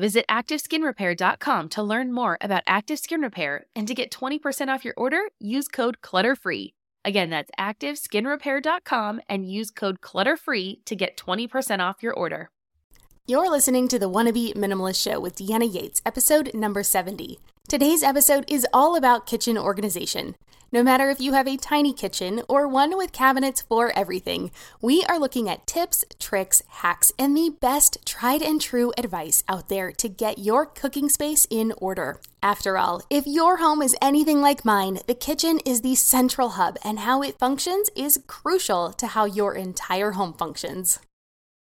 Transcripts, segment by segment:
Visit ActiveSkinRepair.com to learn more about Active Skin Repair and to get 20% off your order, use code CLUTTERFREE. Again, that's ActiveSkinRepair.com and use code CLUTTERFREE to get 20% off your order. You're listening to the Wanna Minimalist Show with Deanna Yates, episode number 70. Today's episode is all about kitchen organization. No matter if you have a tiny kitchen or one with cabinets for everything, we are looking at tips, tricks, hacks, and the best tried and true advice out there to get your cooking space in order. After all, if your home is anything like mine, the kitchen is the central hub, and how it functions is crucial to how your entire home functions.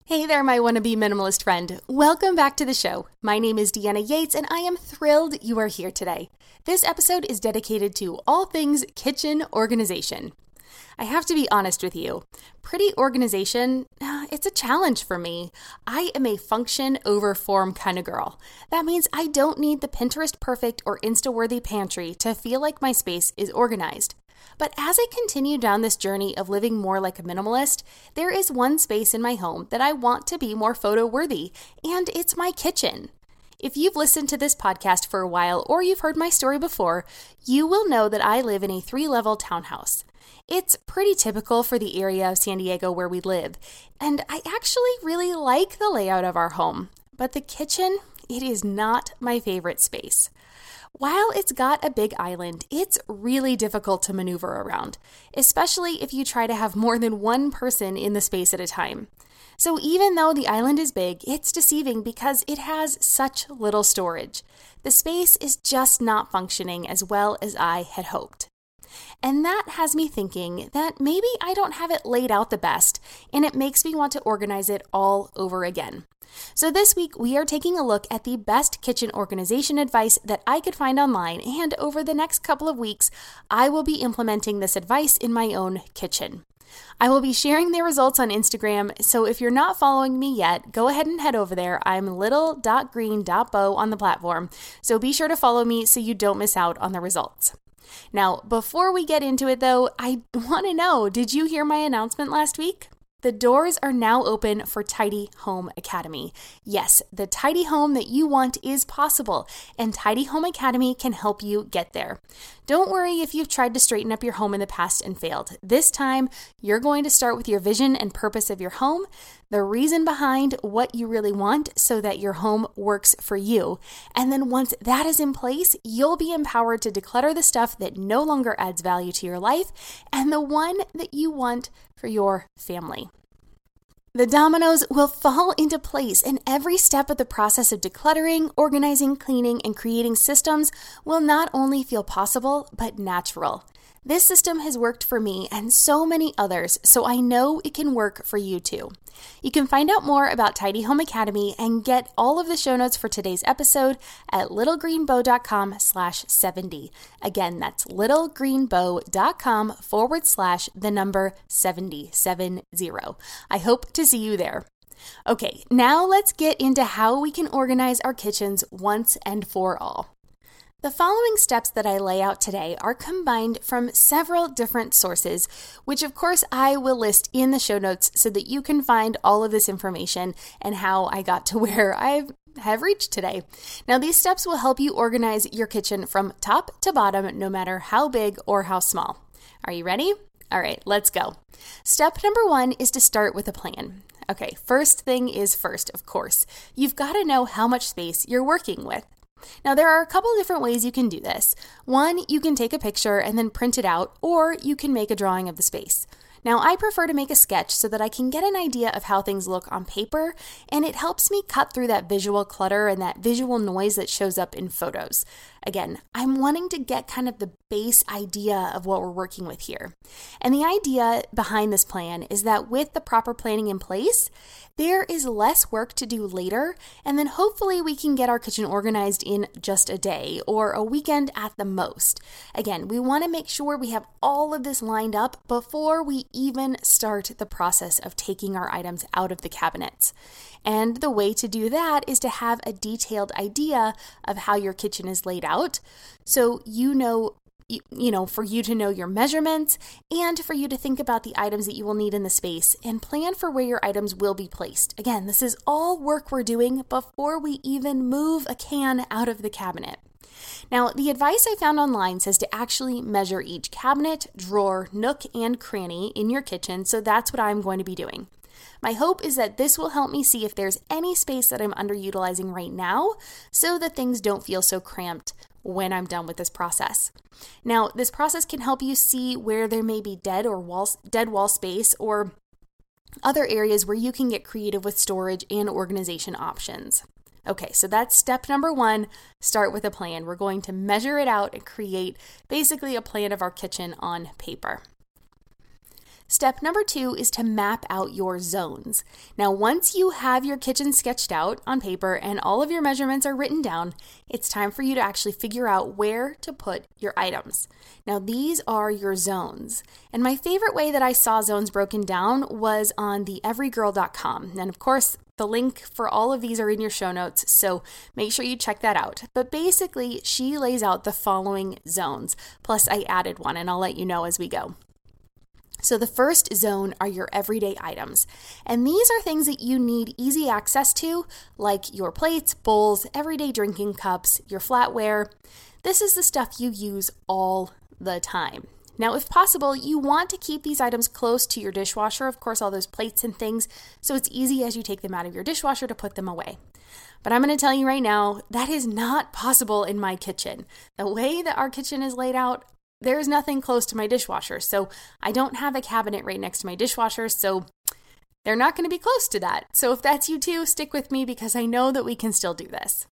Hey there, my wannabe minimalist friend. Welcome back to the show. My name is Deanna Yates, and I am thrilled you are here today. This episode is dedicated to all things kitchen organization. I have to be honest with you. Pretty organization, it's a challenge for me. I am a function over form kind of girl. That means I don't need the Pinterest perfect or Insta worthy pantry to feel like my space is organized. But as I continue down this journey of living more like a minimalist, there is one space in my home that I want to be more photo worthy, and it's my kitchen. If you've listened to this podcast for a while or you've heard my story before, you will know that I live in a three level townhouse. It's pretty typical for the area of San Diego where we live, and I actually really like the layout of our home. But the kitchen, it is not my favorite space. While it's got a big island, it's really difficult to maneuver around, especially if you try to have more than one person in the space at a time. So even though the island is big, it's deceiving because it has such little storage. The space is just not functioning as well as I had hoped. And that has me thinking that maybe I don't have it laid out the best, and it makes me want to organize it all over again. So, this week we are taking a look at the best kitchen organization advice that I could find online, and over the next couple of weeks, I will be implementing this advice in my own kitchen. I will be sharing the results on Instagram, so if you're not following me yet, go ahead and head over there. I'm little.green.bow on the platform, so be sure to follow me so you don't miss out on the results. Now, before we get into it though, I want to know did you hear my announcement last week? The doors are now open for Tidy Home Academy. Yes, the tidy home that you want is possible, and Tidy Home Academy can help you get there. Don't worry if you've tried to straighten up your home in the past and failed. This time, you're going to start with your vision and purpose of your home, the reason behind what you really want so that your home works for you. And then once that is in place, you'll be empowered to declutter the stuff that no longer adds value to your life and the one that you want for your family. The dominoes will fall into place, and every step of the process of decluttering, organizing, cleaning, and creating systems will not only feel possible, but natural. This system has worked for me and so many others, so I know it can work for you too. You can find out more about Tidy Home Academy and get all of the show notes for today's episode at littlegreenbow.com slash 70. Again, that's littlegreenbow.com forward slash the number 770. I hope to see you there. Okay, now let's get into how we can organize our kitchens once and for all. The following steps that I lay out today are combined from several different sources, which of course I will list in the show notes so that you can find all of this information and how I got to where I have reached today. Now, these steps will help you organize your kitchen from top to bottom, no matter how big or how small. Are you ready? All right, let's go. Step number one is to start with a plan. Okay, first thing is first, of course. You've got to know how much space you're working with. Now, there are a couple different ways you can do this. One, you can take a picture and then print it out, or you can make a drawing of the space. Now, I prefer to make a sketch so that I can get an idea of how things look on paper, and it helps me cut through that visual clutter and that visual noise that shows up in photos. Again, I'm wanting to get kind of the base idea of what we're working with here. And the idea behind this plan is that with the proper planning in place, there is less work to do later, and then hopefully we can get our kitchen organized in just a day or a weekend at the most. Again, we want to make sure we have all of this lined up before we even start the process of taking our items out of the cabinets. And the way to do that is to have a detailed idea of how your kitchen is laid out so you know you know, for you to know your measurements and for you to think about the items that you will need in the space and plan for where your items will be placed. Again, this is all work we're doing before we even move a can out of the cabinet. Now, the advice I found online says to actually measure each cabinet, drawer, nook, and cranny in your kitchen, so that's what I'm going to be doing. My hope is that this will help me see if there's any space that I'm underutilizing right now so that things don't feel so cramped when I'm done with this process. Now, this process can help you see where there may be dead or wall dead wall space or other areas where you can get creative with storage and organization options. Okay, so that's step number one. Start with a plan. We're going to measure it out and create basically a plan of our kitchen on paper. Step number two is to map out your zones. Now, once you have your kitchen sketched out on paper and all of your measurements are written down, it's time for you to actually figure out where to put your items. Now, these are your zones. And my favorite way that I saw zones broken down was on the everygirl.com. And of course, the link for all of these are in your show notes, so make sure you check that out. But basically, she lays out the following zones. Plus, I added one, and I'll let you know as we go. So, the first zone are your everyday items. And these are things that you need easy access to, like your plates, bowls, everyday drinking cups, your flatware. This is the stuff you use all the time. Now, if possible, you want to keep these items close to your dishwasher, of course, all those plates and things, so it's easy as you take them out of your dishwasher to put them away. But I'm going to tell you right now, that is not possible in my kitchen. The way that our kitchen is laid out, there's nothing close to my dishwasher. So I don't have a cabinet right next to my dishwasher. So they're not going to be close to that. So if that's you too, stick with me because I know that we can still do this.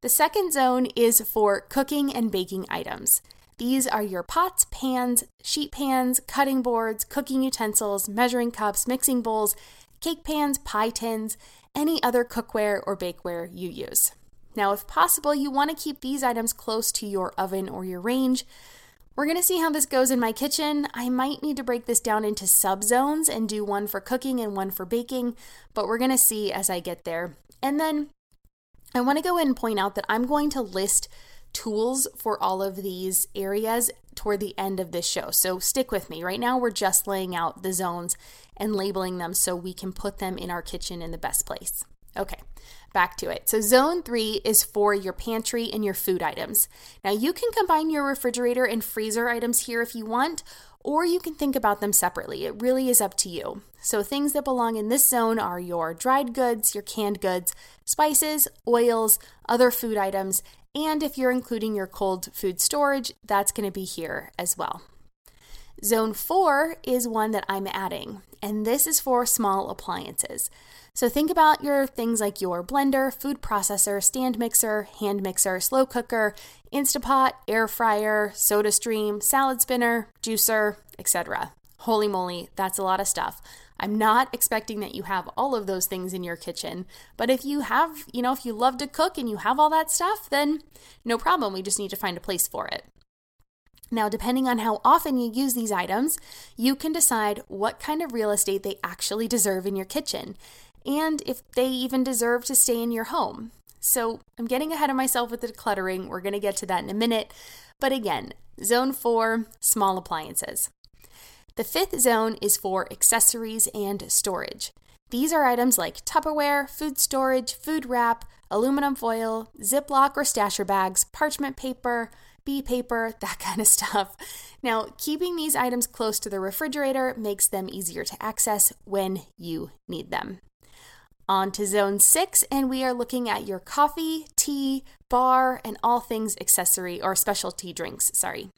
The second zone is for cooking and baking items. These are your pots, pans, sheet pans, cutting boards, cooking utensils, measuring cups, mixing bowls, cake pans, pie tins, any other cookware or bakeware you use. Now, if possible, you want to keep these items close to your oven or your range we're to see how this goes in my kitchen. I might need to break this down into subzones and do one for cooking and one for baking, but we're to see as I get there. And then I want to go in and point out that I'm going to list tools for all of these areas toward the end of this show. So stick with me. Right now, we're just laying out the zones and labeling them so we can put them in our kitchen in the best place. Okay, back to it. So, zone three is for your pantry and your food items. Now, you can combine your refrigerator and freezer items here if you want, or you can think about them separately. It really is up to you. So, things that belong in this zone are your dried goods, your canned goods, spices, oils, other food items, and if you're including your cold food storage, that's going to be here as well. Zone four is one that I'm adding, and this is for small appliances. So think about your things like your blender, food processor, stand mixer, hand mixer, slow cooker, Instapot, air fryer, SodaStream, salad spinner, juicer, etc. Holy moly, that's a lot of stuff. I'm not expecting that you have all of those things in your kitchen, but if you have, you know, if you love to cook and you have all that stuff, then no problem. We just need to find a place for it. Now, depending on how often you use these items, you can decide what kind of real estate they actually deserve in your kitchen and if they even deserve to stay in your home. So, I'm getting ahead of myself with the decluttering. We're going to get to that in a minute. But again, zone four small appliances. The fifth zone is for accessories and storage. These are items like Tupperware, food storage, food wrap, aluminum foil, Ziploc or stasher bags, parchment paper, bee paper, that kind of stuff. Now, keeping these items close to the refrigerator makes them easier to access when you need them. On to zone six, and we are looking at your coffee, tea, bar, and all things accessory or specialty drinks, sorry.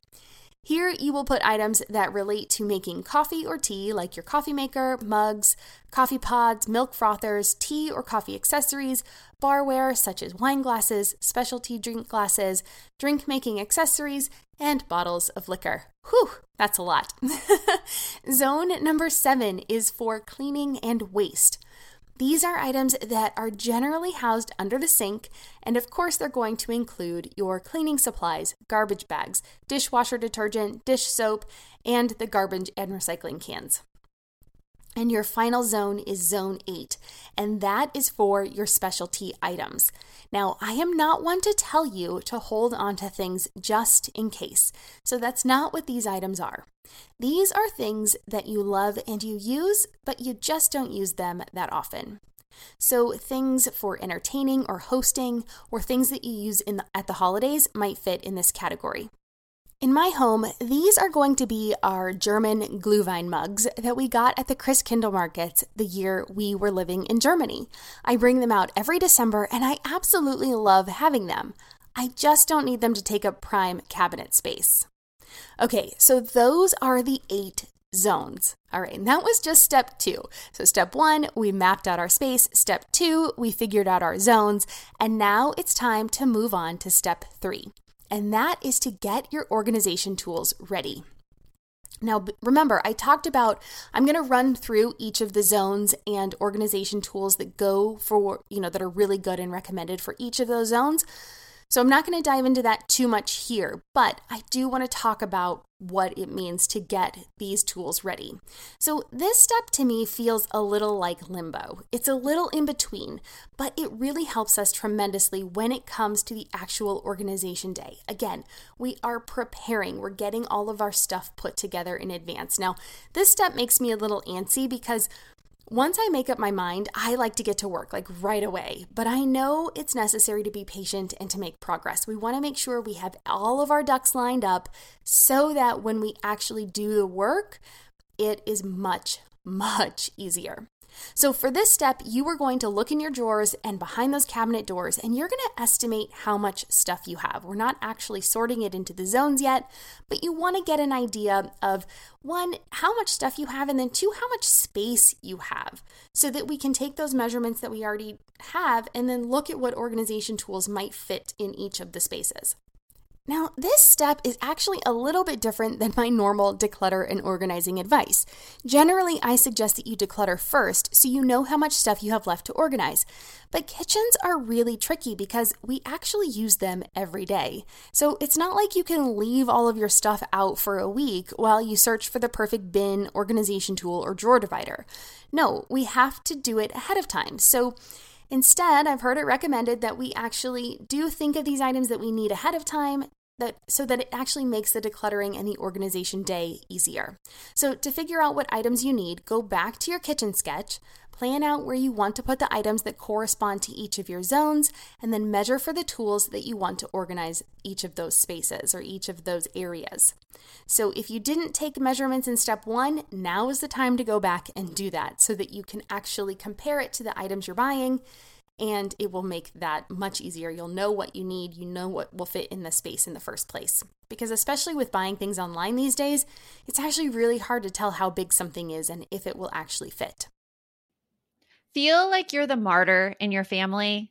Here, you will put items that relate to making coffee or tea, like your coffee maker, mugs, coffee pods, milk frothers, tea or coffee accessories, barware such as wine glasses, specialty drink glasses, drink making accessories, and bottles of liquor. Whew, that's a lot. Zone number seven is for cleaning and waste. These are items that are generally housed under the sink, and of course, they're going to include your cleaning supplies, garbage bags, dishwasher detergent, dish soap, and the garbage and recycling cans. And your final zone is zone eight, and that is for your specialty items. Now, I am not one to tell you to hold on to things just in case, so that's not what these items are. These are things that you love and you use, but you just don't use them that often. So, things for entertaining or hosting, or things that you use the, at the holidays might fit in this category. In my home, these are going to be our German Glühwein mugs that we got at the Christkindl market the year we were living in Germany. I bring them out every December and I absolutely love having them. I just don't need them to take up prime cabinet space. Okay, so those are the eight zones. All right, and that was just step two. So, step one, we mapped out our space. Step two, we figured out our zones. And now it's time to move on to step three and that is to get your organization tools ready. Now, remember, I talked about I'm going to run through each of the zones and organization tools that go for, you know, that are really good and recommended for each of those zones. So I'm not going to dive into that too much here, but I do want to talk about what it means to get these tools ready. So this step to me feels a little like limbo. It's a little in between, but it really helps us tremendously when it comes to the actual organization day. Again, we are preparing, we're getting all of our stuff put together in advance. Now, this step makes me a little antsy because once I make up my mind, I like to get to work like right away, but I know it's necessary to be patient and to make progress. We want to make sure we have all of our ducks lined up so that when we actually do the work, it is much, much easier. So, for this step, you are going to look in your drawers and behind those cabinet doors, and you're going to estimate how much stuff you have. We're not actually sorting it into the zones yet, but you want to get an idea of one, how much stuff you have, and then two, how much space you have, so that we can take those measurements that we already have and then look at what organization tools might fit in each of the spaces. Now, this step is actually a little bit different than my normal declutter and organizing advice. Generally, I suggest that you declutter first so you know how much stuff you have left to organize. But kitchens are really tricky because we actually use them every day. So it's not like you can leave all of your stuff out for a week while you search for the perfect bin, organization tool, or drawer divider. No, we have to do it ahead of time. So Instead, I've heard it recommended that we actually do think of these items that we need ahead of time, that so that it actually makes the decluttering and the organization day easier. So to figure out what items you need, go back to your kitchen sketch, plan out where you want to put the items that correspond to each of your zones, and then measure for the tools that you want to organize each of those spaces or each of those areas. So if you didn't take measurements in step 1, now is the time to go back and do that so that you can actually compare it to the items you're buying and it will make that much easier. You'll know what you need, you know what will fit in the space in the first place. Because, especially with buying things online these days, it's actually really hard to tell how big something is and if it will actually fit. Feel like you're the martyr in your family?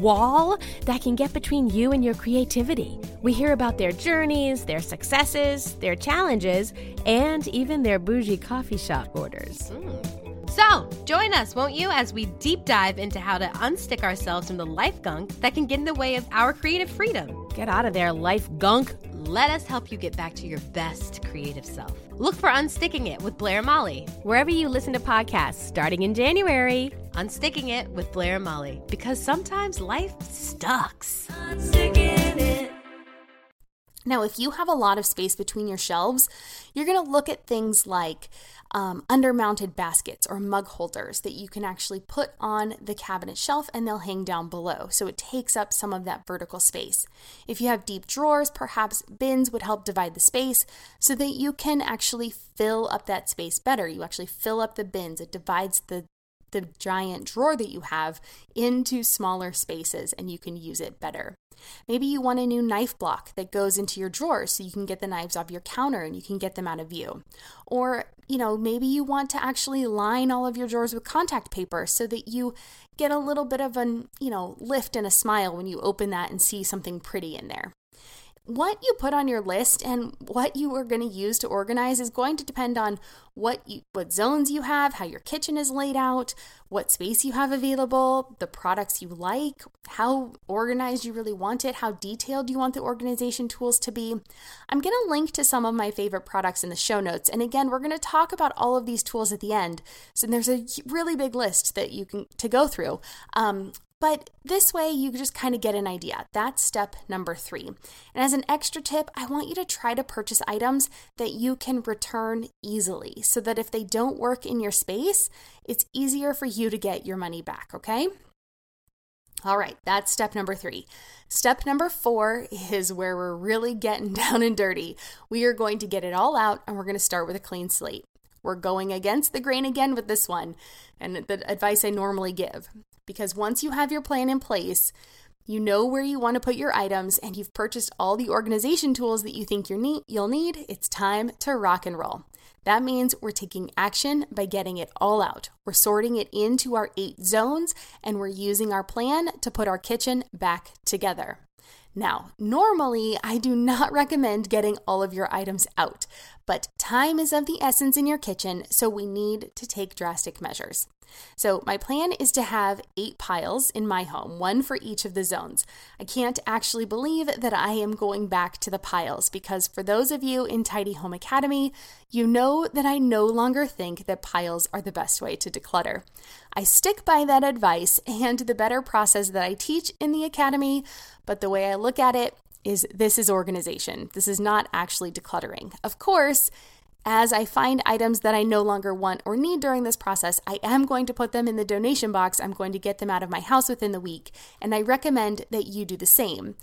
wall that can get between you and your creativity. We hear about their journeys, their successes, their challenges, and even their bougie coffee shop orders. Mm. So, join us, won't you, as we deep dive into how to unstick ourselves from the life gunk that can get in the way of our creative freedom. Get out of there, life gunk. Let us help you get back to your best creative self. Look for Unsticking It with Blair and Molly, wherever you listen to podcasts, starting in January. Unsticking It with Blair and Molly, because sometimes life sucks. Now, if you have a lot of space between your shelves, you're going to look at things like um, undermounted baskets or mug holders that you can actually put on the cabinet shelf and they'll hang down below. So it takes up some of that vertical space. If you have deep drawers, perhaps bins would help divide the space so that you can actually fill up that space better. You actually fill up the bins, it divides the the giant drawer that you have into smaller spaces and you can use it better. Maybe you want a new knife block that goes into your drawer so you can get the knives off your counter and you can get them out of view. Or, you know, maybe you want to actually line all of your drawers with contact paper so that you get a little bit of an, you know, lift and a smile when you open that and see something pretty in there what you put on your list and what you are going to use to organize is going to depend on what you, what zones you have, how your kitchen is laid out, what space you have available, the products you like, how organized you really want it, how detailed you want the organization tools to be. I'm going to link to some of my favorite products in the show notes. And again, we're going to talk about all of these tools at the end. So there's a really big list that you can to go through. Um, but this way, you just kind of get an idea. That's step number three. And as an extra tip, I want you to try to purchase items that you can return easily so that if they don't work in your space, it's easier for you to get your money back, okay? All right, that's step number three. Step number four is where we're really getting down and dirty. We are going to get it all out and we're going to start with a clean slate. We're going against the grain again with this one and the advice I normally give. Because once you have your plan in place, you know where you want to put your items and you've purchased all the organization tools that you think you you'll need, it's time to rock and roll. That means we're taking action by getting it all out. We're sorting it into our eight zones and we're using our plan to put our kitchen back together. Now, normally I do not recommend getting all of your items out, but time is of the essence in your kitchen, so we need to take drastic measures. So, my plan is to have eight piles in my home, one for each of the zones. I can't actually believe that I am going back to the piles because, for those of you in Tidy Home Academy, you know that I no longer think that piles are the best way to declutter. I stick by that advice and the better process that I teach in the Academy, but the way I look at it is this is organization. This is not actually decluttering. Of course, as I find items that I no longer want or need during this process, I am going to put them in the donation box. I'm going to get them out of my house within the week, and I recommend that you do the same.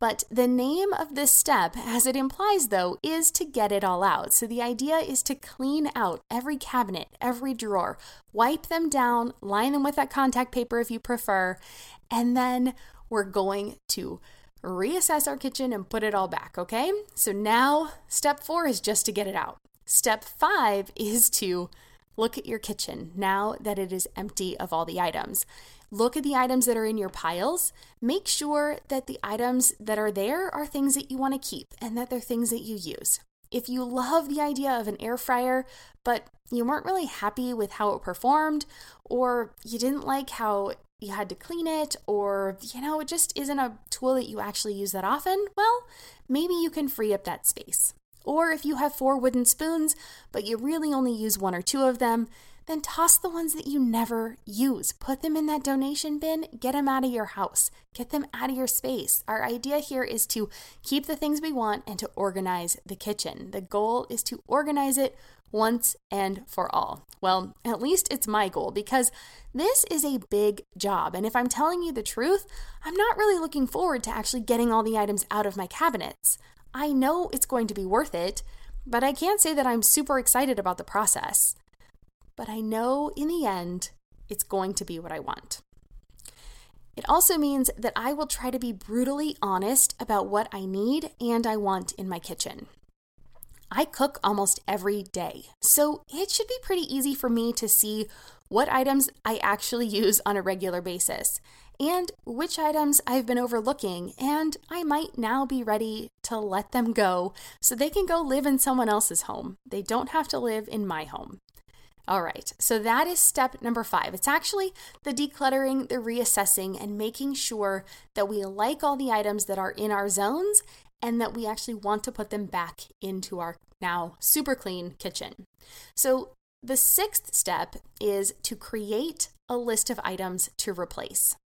But the name of this step, as it implies though, is to get it all out. So the idea is to clean out every cabinet, every drawer, wipe them down, line them with that contact paper if you prefer, and then we're going to reassess our kitchen and put it all back, okay? So now step four is just to get it out. Step five is to look at your kitchen now that it is empty of all the items. Look at the items that are in your piles. Make sure that the items that are there are things that you want to keep and that they're things that you use. If you love the idea of an air fryer, but you weren't really happy with how it performed, or you didn't like how you had to clean it, or you know, it just isn't a tool that you actually use that often, well, maybe you can free up that space. Or if you have four wooden spoons, but you really only use one or two of them, then toss the ones that you never use. Put them in that donation bin, get them out of your house, get them out of your space. Our idea here is to keep the things we want and to organize the kitchen. The goal is to organize it once and for all. Well, at least it's my goal because this is a big job. And if I'm telling you the truth, I'm not really looking forward to actually getting all the items out of my cabinets. I know it's going to be worth it, but I can't say that I'm super excited about the process but I know in the end it's going to be what I want. It also means that I will try to be brutally honest about what I need and I want in my kitchen. I cook almost every day, so it should be pretty easy for me to see what items I actually use on a regular basis and which items I've been overlooking, and I might now be ready to let them go so they can go live in someone else's home. They don't have to live in my home. All right, so that is step number five. It's actually the decluttering, the reassessing, and making sure that we like all the items that are in our zones and that we actually want to put them back into our now super clean kitchen. So, the sixth step is to create a list of items to replace.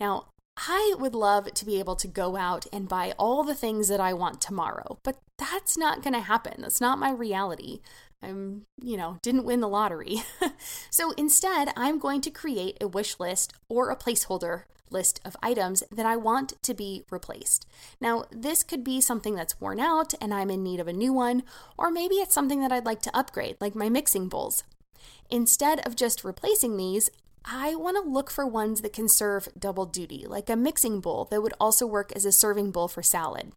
Now, I would love to be able to go out and buy all the things that I want tomorrow, but that's not going to happen. That's not my reality. I'm, you know, didn't win the lottery. so instead, I'm going to create a wish list or a placeholder list of items that I want to be replaced. Now, this could be something that's worn out and I'm in need of a new one, or maybe it's something that I'd like to upgrade, like my mixing bowls. Instead of just replacing these, I want to look for ones that can serve double duty, like a mixing bowl that would also work as a serving bowl for salad.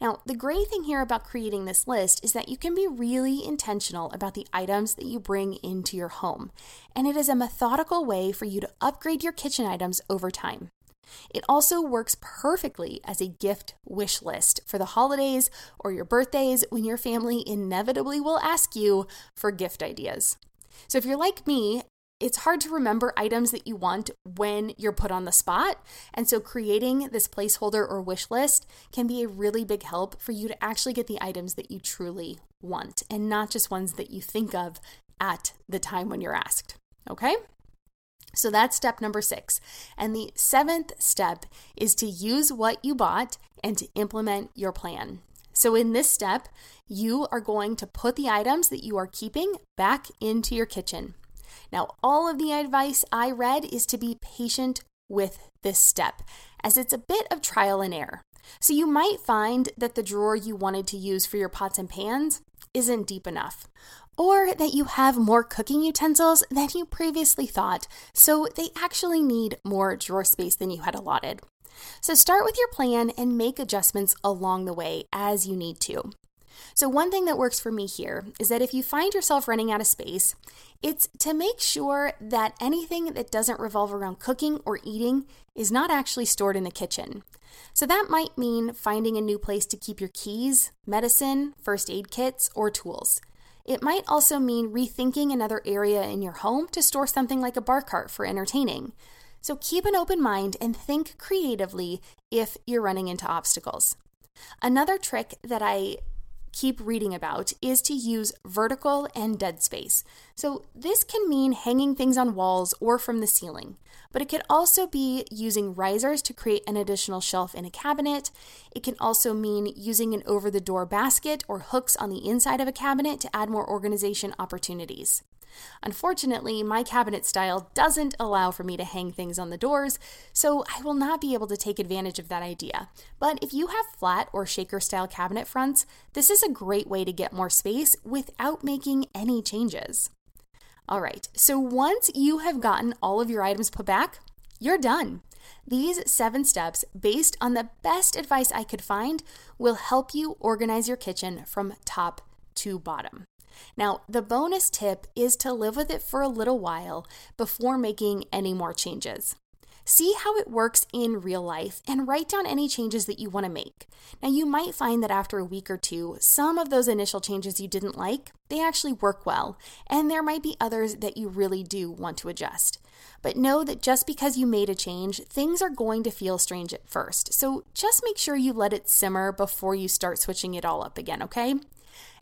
Now, the great thing here about creating this list is that you can be really intentional about the items that you bring into your home, and it is a methodical way for you to upgrade your kitchen items over time. It also works perfectly as a gift wish list for the holidays or your birthdays when your family inevitably will ask you for gift ideas. So, if you're like me it's hard to remember items that you want when you're put on the spot. And so creating this placeholder or wish list can be a really big help for you to actually get the items that you truly want and not just ones that you think of at the time when you're asked. Okay? So that's step number six. And the seventh step is to use what you bought and to implement your plan. So, in this step, you are going to put the items that you are keeping back into your kitchen. Now, all of the advice I read is to be patient with this step, as it's a bit of trial and error. So, you might find that the drawer you wanted to use for your pots and pans isn't deep enough, or that you have more cooking utensils than you previously thought, so they actually need more drawer space than you had allotted. So, start with your plan and make adjustments along the way as you need to. So, one thing that works for me here is that if you find yourself running out of space, it's to make sure that anything that doesn't revolve around cooking or eating is not actually stored in the kitchen. So, that might mean finding a new place to keep your keys, medicine, first aid kits, or tools. It might also mean rethinking another area in your home to store something like a bar cart for entertaining. So keep an open mind and think creatively if you're running into obstacles. Another trick that I keep reading about is to use vertical and dead space. So, this can mean hanging things on walls or from the ceiling, but it could also be using risers to create an additional shelf in a cabinet. It can also mean using an over the door basket or hooks on the inside of a cabinet to add more organization opportunities. Unfortunately, my cabinet style doesn't allow for me to hang things on the doors, so I will not be able to take advantage of that idea. But if you have flat or shaker style cabinet fronts, this is a great way to get more space without making any changes. All right, so once you have gotten all of your items put back, you're done. These seven steps, based on the best advice I could find, will help you organize your kitchen from top to bottom. Now, the bonus tip is to live with it for a little while before making any more changes. See how it works in real life and write down any changes that you want to make. Now, you might find that after a week or two, some of those initial changes you didn't like, they actually work well, and there might be others that you really do want to adjust. But know that just because you made a change, things are going to feel strange at first. So just make sure you let it simmer before you start switching it all up again, okay?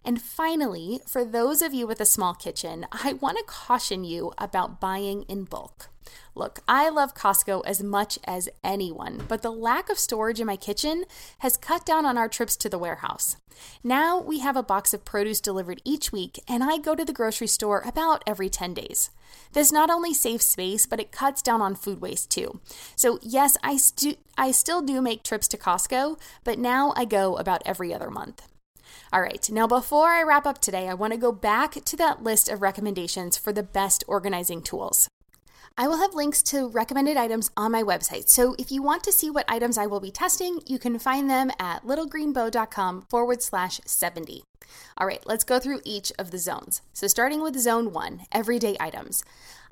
And finally, for those of you with a small kitchen, I want to caution you about buying in bulk. Look, I love Costco as much as anyone, but the lack of storage in my kitchen has cut down on our trips to the warehouse. Now we have a box of produce delivered each week, and I go to the grocery store about every 10 days. This not only saves space, but it cuts down on food waste too. So, yes, I, stu- I still do make trips to Costco, but now I go about every other month. All right, now before I wrap up today, I want to go back to that list of recommendations for the best organizing tools. I will have links to recommended items on my website. So if you want to see what items I will be testing, you can find them at littlegreenbow.com forward slash 70. All right, let's go through each of the zones. So starting with zone one, everyday items.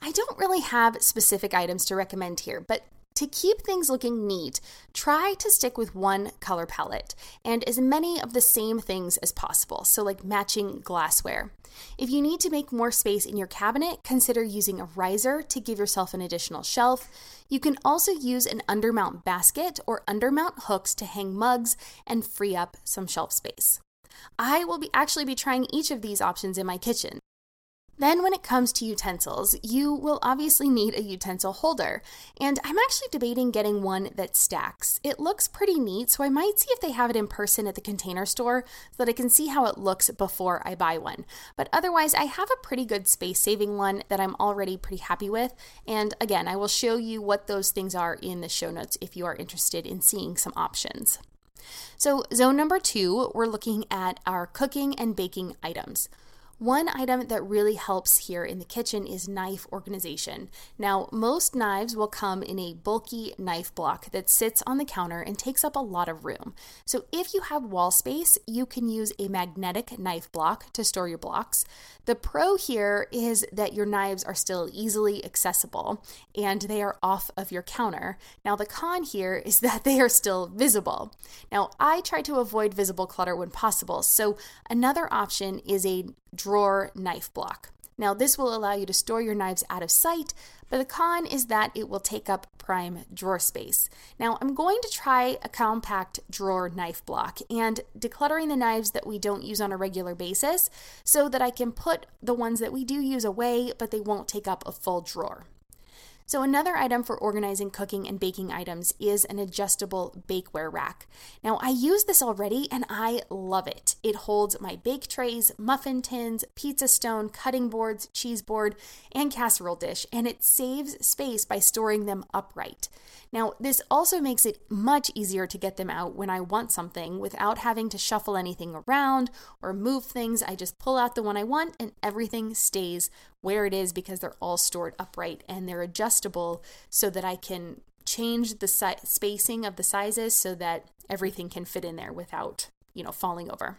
I don't really have specific items to recommend here, but to keep things looking neat, try to stick with one color palette and as many of the same things as possible, so like matching glassware. If you need to make more space in your cabinet, consider using a riser to give yourself an additional shelf. You can also use an undermount basket or undermount hooks to hang mugs and free up some shelf space. I will be actually be trying each of these options in my kitchen. Then, when it comes to utensils, you will obviously need a utensil holder, and I'm actually debating getting one that stacks. It looks pretty neat, so I might see if they have it in person at the container store so that I can see how it looks before I buy one. But otherwise, I have a pretty good space saving one that I'm already pretty happy with, and again, I will show you what those things are in the show notes if you are interested in seeing some options. So, zone number two, we're looking at our cooking and baking items. One item that really helps here in the kitchen is knife organization. Now, most knives will come in a bulky knife block that sits on the counter and takes up a lot of room. So, if you have wall space, you can use a magnetic knife block to store your blocks. The pro here is that your knives are still easily accessible and they are off of your counter. Now, the con here is that they are still visible. Now, I try to avoid visible clutter when possible, so another option is a drawer knife block. Now, this will allow you to store your knives out of sight, but the con is that it will take up prime drawer space. Now, I'm going to try a compact drawer knife block and decluttering the knives that we don't use on a regular basis so that I can put the ones that we do use away, but they won't take up a full drawer. So, another item for organizing cooking and baking items is an adjustable bakeware rack. Now, I use this already and I love it. It holds my bake trays, muffin tins, pizza stone, cutting boards, cheese board, and casserole dish, and it saves space by storing them upright. Now, this also makes it much easier to get them out when I want something without having to shuffle anything around or move things. I just pull out the one I want and everything stays where it is because they're all stored upright and they're adjustable so that I can change the si- spacing of the sizes so that everything can fit in there without, you know, falling over.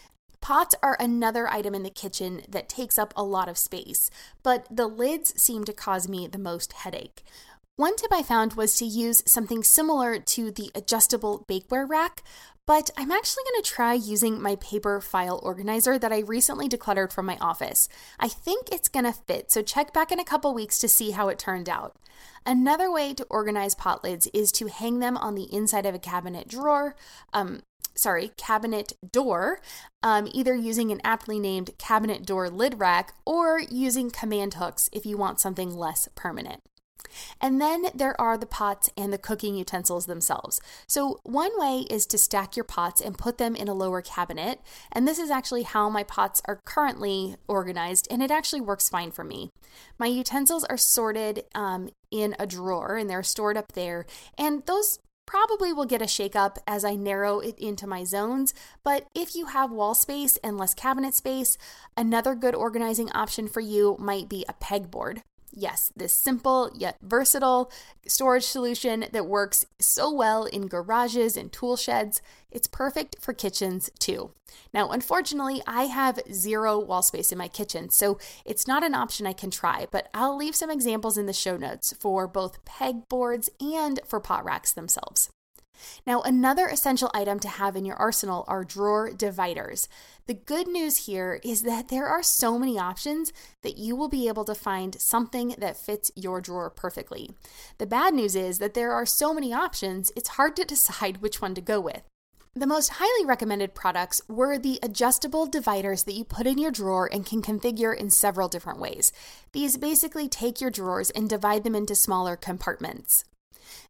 Pots are another item in the kitchen that takes up a lot of space, but the lids seem to cause me the most headache. One tip I found was to use something similar to the adjustable bakeware rack, but I'm actually going to try using my paper file organizer that I recently decluttered from my office. I think it's going to fit, so check back in a couple weeks to see how it turned out. Another way to organize pot lids is to hang them on the inside of a cabinet drawer. Um, sorry, cabinet door, um, either using an aptly named cabinet door lid rack or using command hooks if you want something less permanent. And then there are the pots and the cooking utensils themselves. So, one way is to stack your pots and put them in a lower cabinet. And this is actually how my pots are currently organized, and it actually works fine for me. My utensils are sorted um, in a drawer and they're stored up there. And those probably will get a shake up as I narrow it into my zones, but if you have wall space and less cabinet space, another good organizing option for you might be a pegboard. Yes, this simple yet versatile storage solution that works so well in garages and tool sheds. It's perfect for kitchens too. Now, unfortunately, I have zero wall space in my kitchen, so it's not an option I can try, but I'll leave some examples in the show notes for both pegboards and for pot racks themselves. Now, another essential item to have in your arsenal are drawer dividers. The good news here is that there are so many options that you will be able to find something that fits your drawer perfectly. The bad news is that there are so many options, it's hard to decide which one to go with. The most highly recommended products were the adjustable dividers that you put in your drawer and can configure in several different ways. These basically take your drawers and divide them into smaller compartments.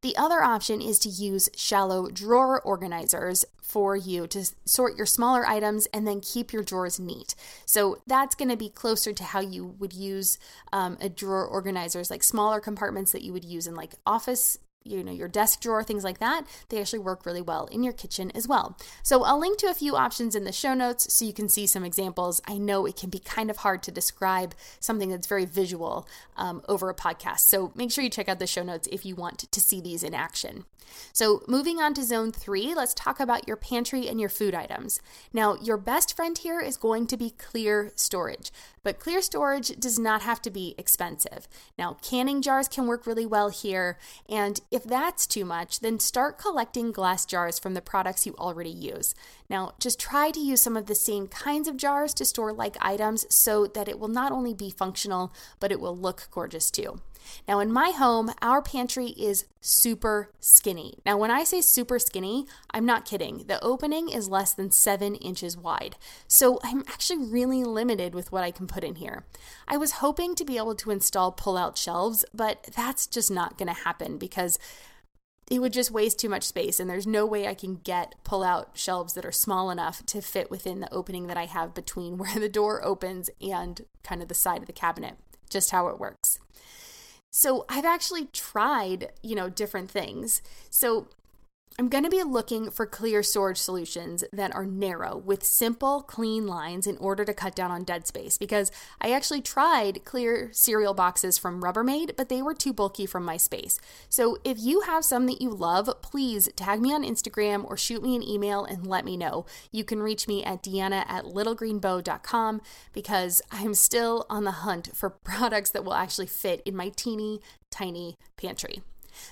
The other option is to use shallow drawer organizers for you to sort your smaller items and then keep your drawers neat. So that's going to be closer to how you would use um, a drawer organizers, like smaller compartments that you would use in like office you know your desk drawer things like that they actually work really well in your kitchen as well. So i'll link to a few options in the show notes so you can see some examples. I know it can be kind of hard to describe something that's very visual um, over a podcast. So make sure you check out the show notes if you want to see these in action. So moving on to zone three let's talk about your pantry and your food items. Now your best friend here is going to be clear storage but clear storage does not have to be expensive. Now canning jars can work really well here and if that's too much, then start collecting glass jars from the products you already use. Now, just try to use some of the same kinds of jars to store like items so that it will not only be functional, but it will look gorgeous too. Now, in my home, our pantry is super skinny. Now, when I say super skinny, I'm not kidding. The opening is less than seven inches wide. So I'm actually really limited with what I can put in here. I was hoping to be able to install pull out shelves, but that's just not going to happen because it would just waste too much space and there's no way I can get pull out shelves that are small enough to fit within the opening that I have between where the door opens and kind of the side of the cabinet. Just how it works. So I've actually tried, you know, different things. So I'm going to be looking for clear storage solutions that are narrow with simple, clean lines in order to cut down on dead space because I actually tried clear cereal boxes from Rubbermaid, but they were too bulky from my space. So if you have some that you love, please tag me on Instagram or shoot me an email and let me know. You can reach me at deanna at littlegreenbow.com because I'm still on the hunt for products that will actually fit in my teeny tiny pantry.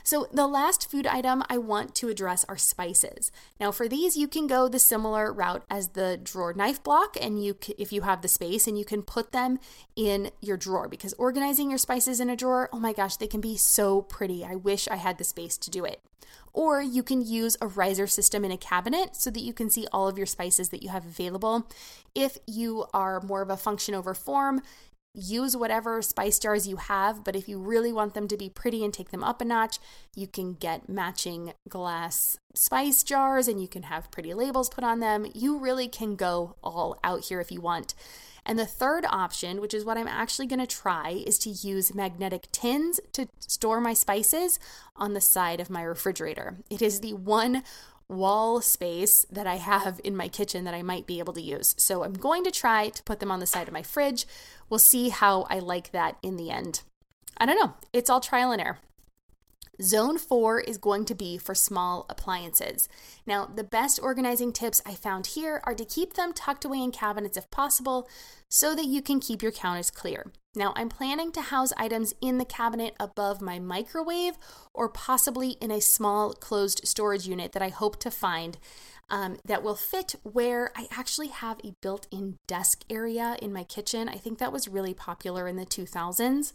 So, the last food item I want to address are spices. Now, for these, you can go the similar route as the drawer knife block, and you, if you have the space, and you can put them in your drawer because organizing your spices in a drawer, oh my gosh, they can be so pretty. I wish I had the space to do it. Or you can use a riser system in a cabinet so that you can see all of your spices that you have available. If you are more of a function over form, use whatever spice jars you have, but if you really want them to be pretty and take them up a notch, you can get matching glass spice jars and you can have pretty labels put on them. You really can go all out here if you want. And the third option, which is what I'm actually going to try, is to use magnetic tins to store my spices on the side of my refrigerator. It is the one wall space that I have in my kitchen that I might be able to use. So I'm going to try to put them on the side of my fridge. We'll see how I like that in the end. I don't know. It's all trial and error. Zone four is going to be for small appliances. Now, the best organizing tips I found here are to keep them tucked away in cabinets if possible so that you can keep your counters clear. Now, I'm planning to house items in the cabinet above my microwave or possibly in a small closed storage unit that I hope to find um, that will fit where I actually have a built in desk area in my kitchen. I think that was really popular in the 2000s.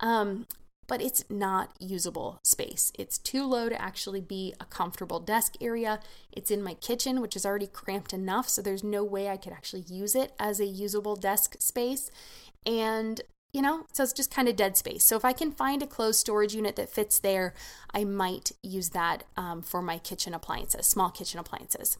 Um, but it's not usable space. It's too low to actually be a comfortable desk area. It's in my kitchen, which is already cramped enough, so there's no way I could actually use it as a usable desk space. And you know, so it's just kind of dead space. So if I can find a closed storage unit that fits there, I might use that um, for my kitchen appliances, small kitchen appliances.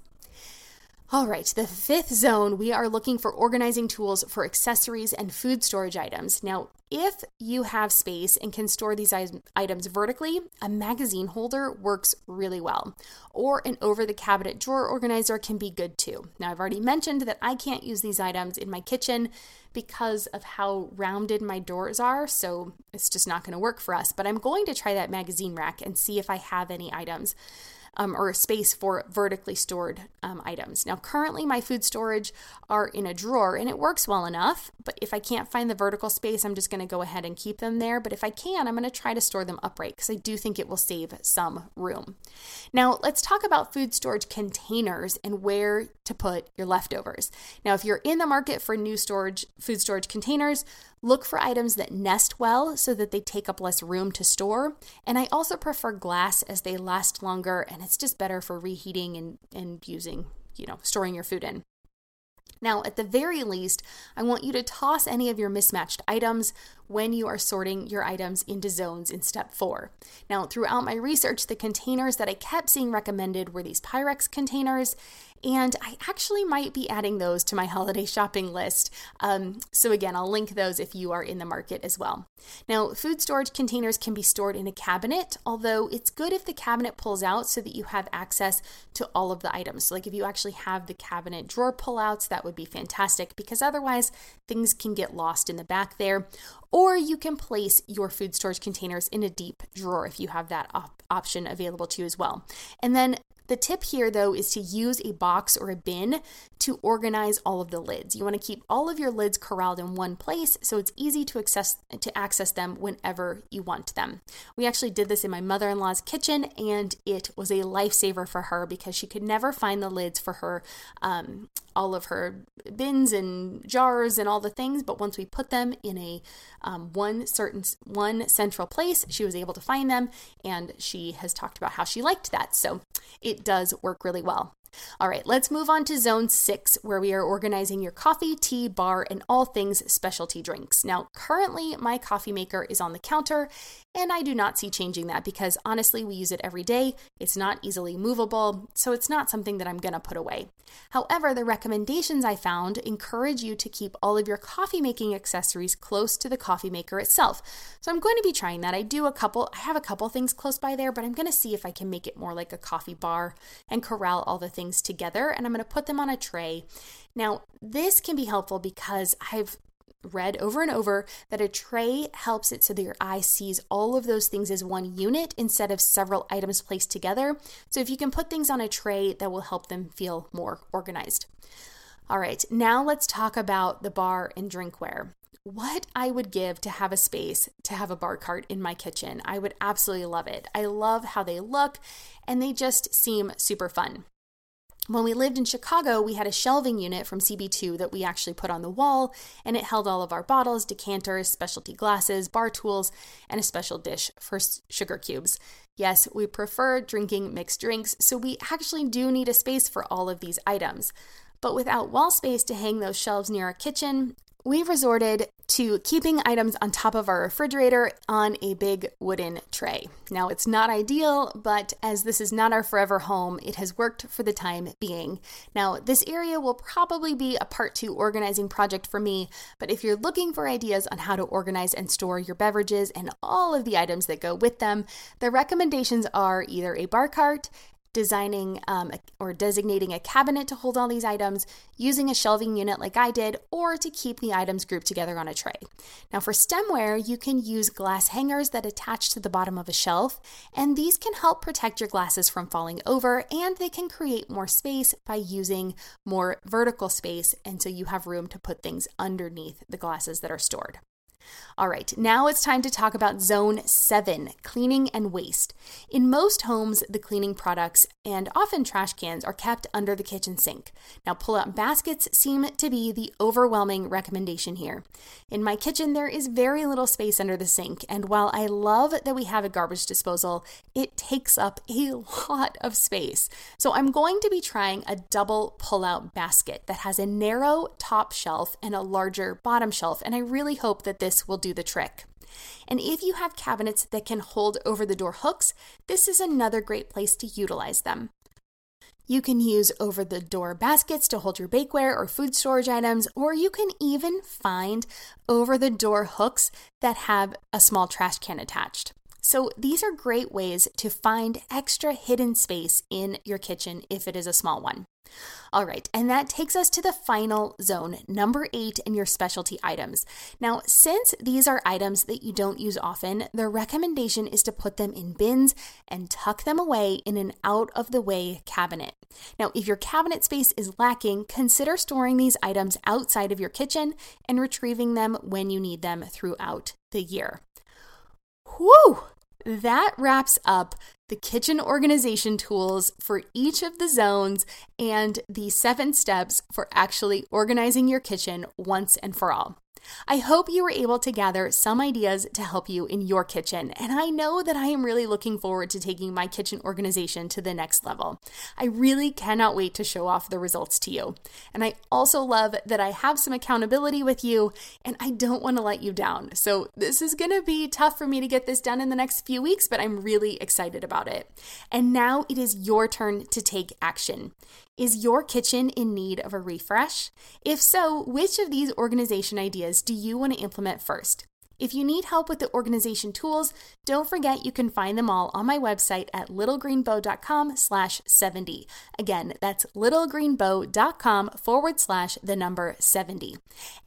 All right, the fifth zone, we are looking for organizing tools for accessories and food storage items. Now, if you have space and can store these items vertically, a magazine holder works really well. Or an over the cabinet drawer organizer can be good too. Now, I've already mentioned that I can't use these items in my kitchen because of how rounded my doors are, so it's just not going to work for us. But I'm going to try that magazine rack and see if I have any items um, or a space for vertically stored um, items. Now, currently, my food storage are in a drawer and it works well enough, but if I can't find the vertical space, I'm just going to go ahead and keep them there. But if I can, I'm going to try to store them upright because I do think it will save some room. Now, let's talk about food storage containers and where to put your leftovers. Now, if you're in the market for new storage, food storage containers, Look for items that nest well so that they take up less room to store. And I also prefer glass as they last longer and it's just better for reheating and, and using, you know, storing your food in. Now, at the very least, I want you to toss any of your mismatched items when you are sorting your items into zones in step four. Now, throughout my research, the containers that I kept seeing recommended were these Pyrex containers, and I actually might be adding those to my holiday shopping list. Um, so, again, I'll link those if you are in the market as well. Now, food storage containers can be stored in a cabinet, although it's good if the cabinet pulls out so that you have access to all of the items. So, like if you actually have the cabinet drawer pullouts, that would be fantastic because otherwise things can get lost in the back there. Or you can place your food storage containers in a deep drawer if you have that op- option available to you as well. And then the tip here, though, is to use a box or a bin to organize all of the lids. You want to keep all of your lids corralled in one place so it's easy to access to access them whenever you want them. We actually did this in my mother-in-law's kitchen, and it was a lifesaver for her because she could never find the lids for her um, all of her bins and jars and all the things. But once we put them in a um, one certain one central place, she was able to find them, and she has talked about how she liked that. So it does work really well. All right, let's move on to zone six, where we are organizing your coffee, tea, bar, and all things specialty drinks. Now, currently, my coffee maker is on the counter, and I do not see changing that because honestly, we use it every day. It's not easily movable, so it's not something that I'm gonna put away. However, the recommendations I found encourage you to keep all of your coffee making accessories close to the coffee maker itself. So I'm going to be trying that. I do a couple, I have a couple things close by there, but I'm gonna see if I can make it more like a coffee bar and corral all the things together and I'm going to put them on a tray. Now, this can be helpful because I've read over and over that a tray helps it so that your eye sees all of those things as one unit instead of several items placed together. So if you can put things on a tray, that will help them feel more organized. All right, now let's talk about the bar and drinkware. What I would give to have a space to have a bar cart in my kitchen. I would absolutely love it. I love how they look and they just seem super fun. When we lived in Chicago, we had a shelving unit from CB2 that we actually put on the wall, and it held all of our bottles, decanters, specialty glasses, bar tools, and a special dish for sugar cubes. Yes, we prefer drinking mixed drinks, so we actually do need a space for all of these items. But without wall space to hang those shelves near our kitchen, we've resorted to keeping items on top of our refrigerator on a big wooden tray. Now, it's not ideal, but as this is not our forever home, it has worked for the time being. Now, this area will probably be a part two organizing project for me, but if you're looking for ideas on how to organize and store your beverages and all of the items that go with them, the recommendations are either a bar cart, designing um, or designating a cabinet to hold all these items, using a shelving unit like I did, or to keep the items grouped together on a tray. Now, for stemware, you can use glass hangers that attach to the bottom of a shelf, and these can help protect your glasses from falling over, and they can create more space by using more vertical space, and so you have room to put things underneath the glasses that are stored. All right, now it's time to talk about zone seven cleaning and waste. In most homes, the cleaning products and often trash cans are kept under the kitchen sink. Now, pull out baskets seem to be the overwhelming recommendation here. In my kitchen, there is very little space under the sink, and while I love that we have a garbage disposal, it takes up a lot of space. So, I'm going to be trying a double pull out basket that has a narrow top shelf and a larger bottom shelf, and I really hope that this will do the trick. And if you have cabinets that can hold over the door hooks, this is another great place to utilize them. You can use over the door baskets to hold your bakeware or food storage items, or you can even find over the door hooks that have a small trash can attached. So, these are great ways to find extra hidden space in your kitchen if it is a small one. All right, and that takes us to the final zone, number eight in your specialty items. Now, since these are items that you don't use often, the recommendation is to put them in bins and tuck them away in an out of the way cabinet. Now, if your cabinet space is lacking, consider storing these items outside of your kitchen and retrieving them when you need them throughout the year. Whew! That wraps up the kitchen organization tools for each of the zones and the seven steps for actually organizing your kitchen once and for all. I hope you were able to gather some ideas to help you in your kitchen, and I know that I am really looking forward to taking my kitchen organization to the next level. I really cannot wait to show off the results to you. And I also love that I have some accountability with you, and I don't want to let you down. So, this is going to be tough for me to get this done in the next few weeks, but I'm really excited about it. And now it is your turn to take action. Is your kitchen in need of a refresh? If so, which of these organization ideas do you want to implement first? If you need help with the organization tools, don't forget you can find them all on my website at littlegreenbow.com slash 70. Again, that's littlegreenbow.com forward slash the number 70.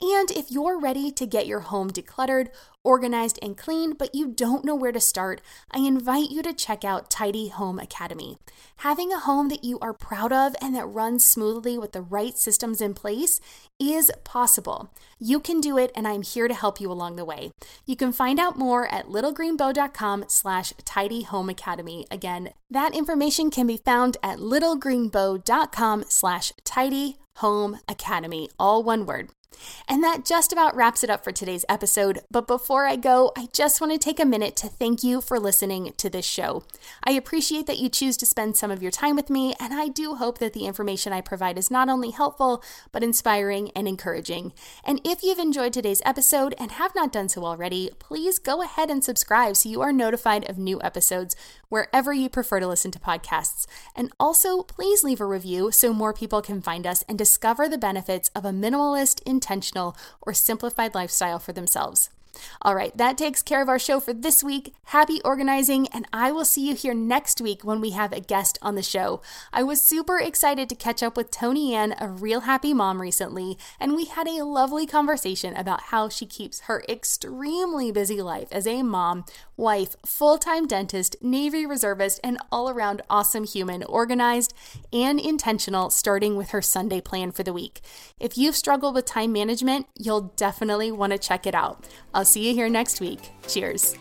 And if you're ready to get your home decluttered, organized, and clean, but you don't know where to start, I invite you to check out Tidy Home Academy. Having a home that you are proud of and that runs smoothly with the right systems in place is possible. You can do it, and I'm here to help you along the way. You can find out more at littlegreenbow.com slash tidy home academy. Again, that information can be found at littlegreenbow.com slash tidy home academy, all one word. And that just about wraps it up for today's episode. But before I go, I just want to take a minute to thank you for listening to this show. I appreciate that you choose to spend some of your time with me, and I do hope that the information I provide is not only helpful, but inspiring and encouraging. And if you've enjoyed today's episode and have not done so already, please go ahead and subscribe so you are notified of new episodes wherever you prefer to listen to podcasts. And also, please leave a review so more people can find us and discover the benefits of a minimalist, intentional, or simplified lifestyle for themselves. All right, that takes care of our show for this week. Happy organizing, and I will see you here next week when we have a guest on the show. I was super excited to catch up with Tony Ann, a real happy mom, recently, and we had a lovely conversation about how she keeps her extremely busy life as a mom, wife, full time dentist, Navy reservist, and all around awesome human, organized and intentional, starting with her Sunday plan for the week. If you've struggled with time management, you'll definitely want to check it out. I'll see you here next week. Cheers.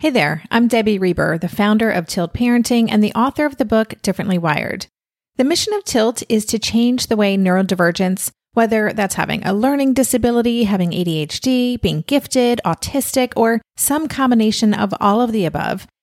Hey there, I'm Debbie Reber, the founder of Tilt Parenting and the author of the book Differently Wired. The mission of Tilt is to change the way neurodivergence, whether that's having a learning disability, having ADHD, being gifted, autistic, or some combination of all of the above,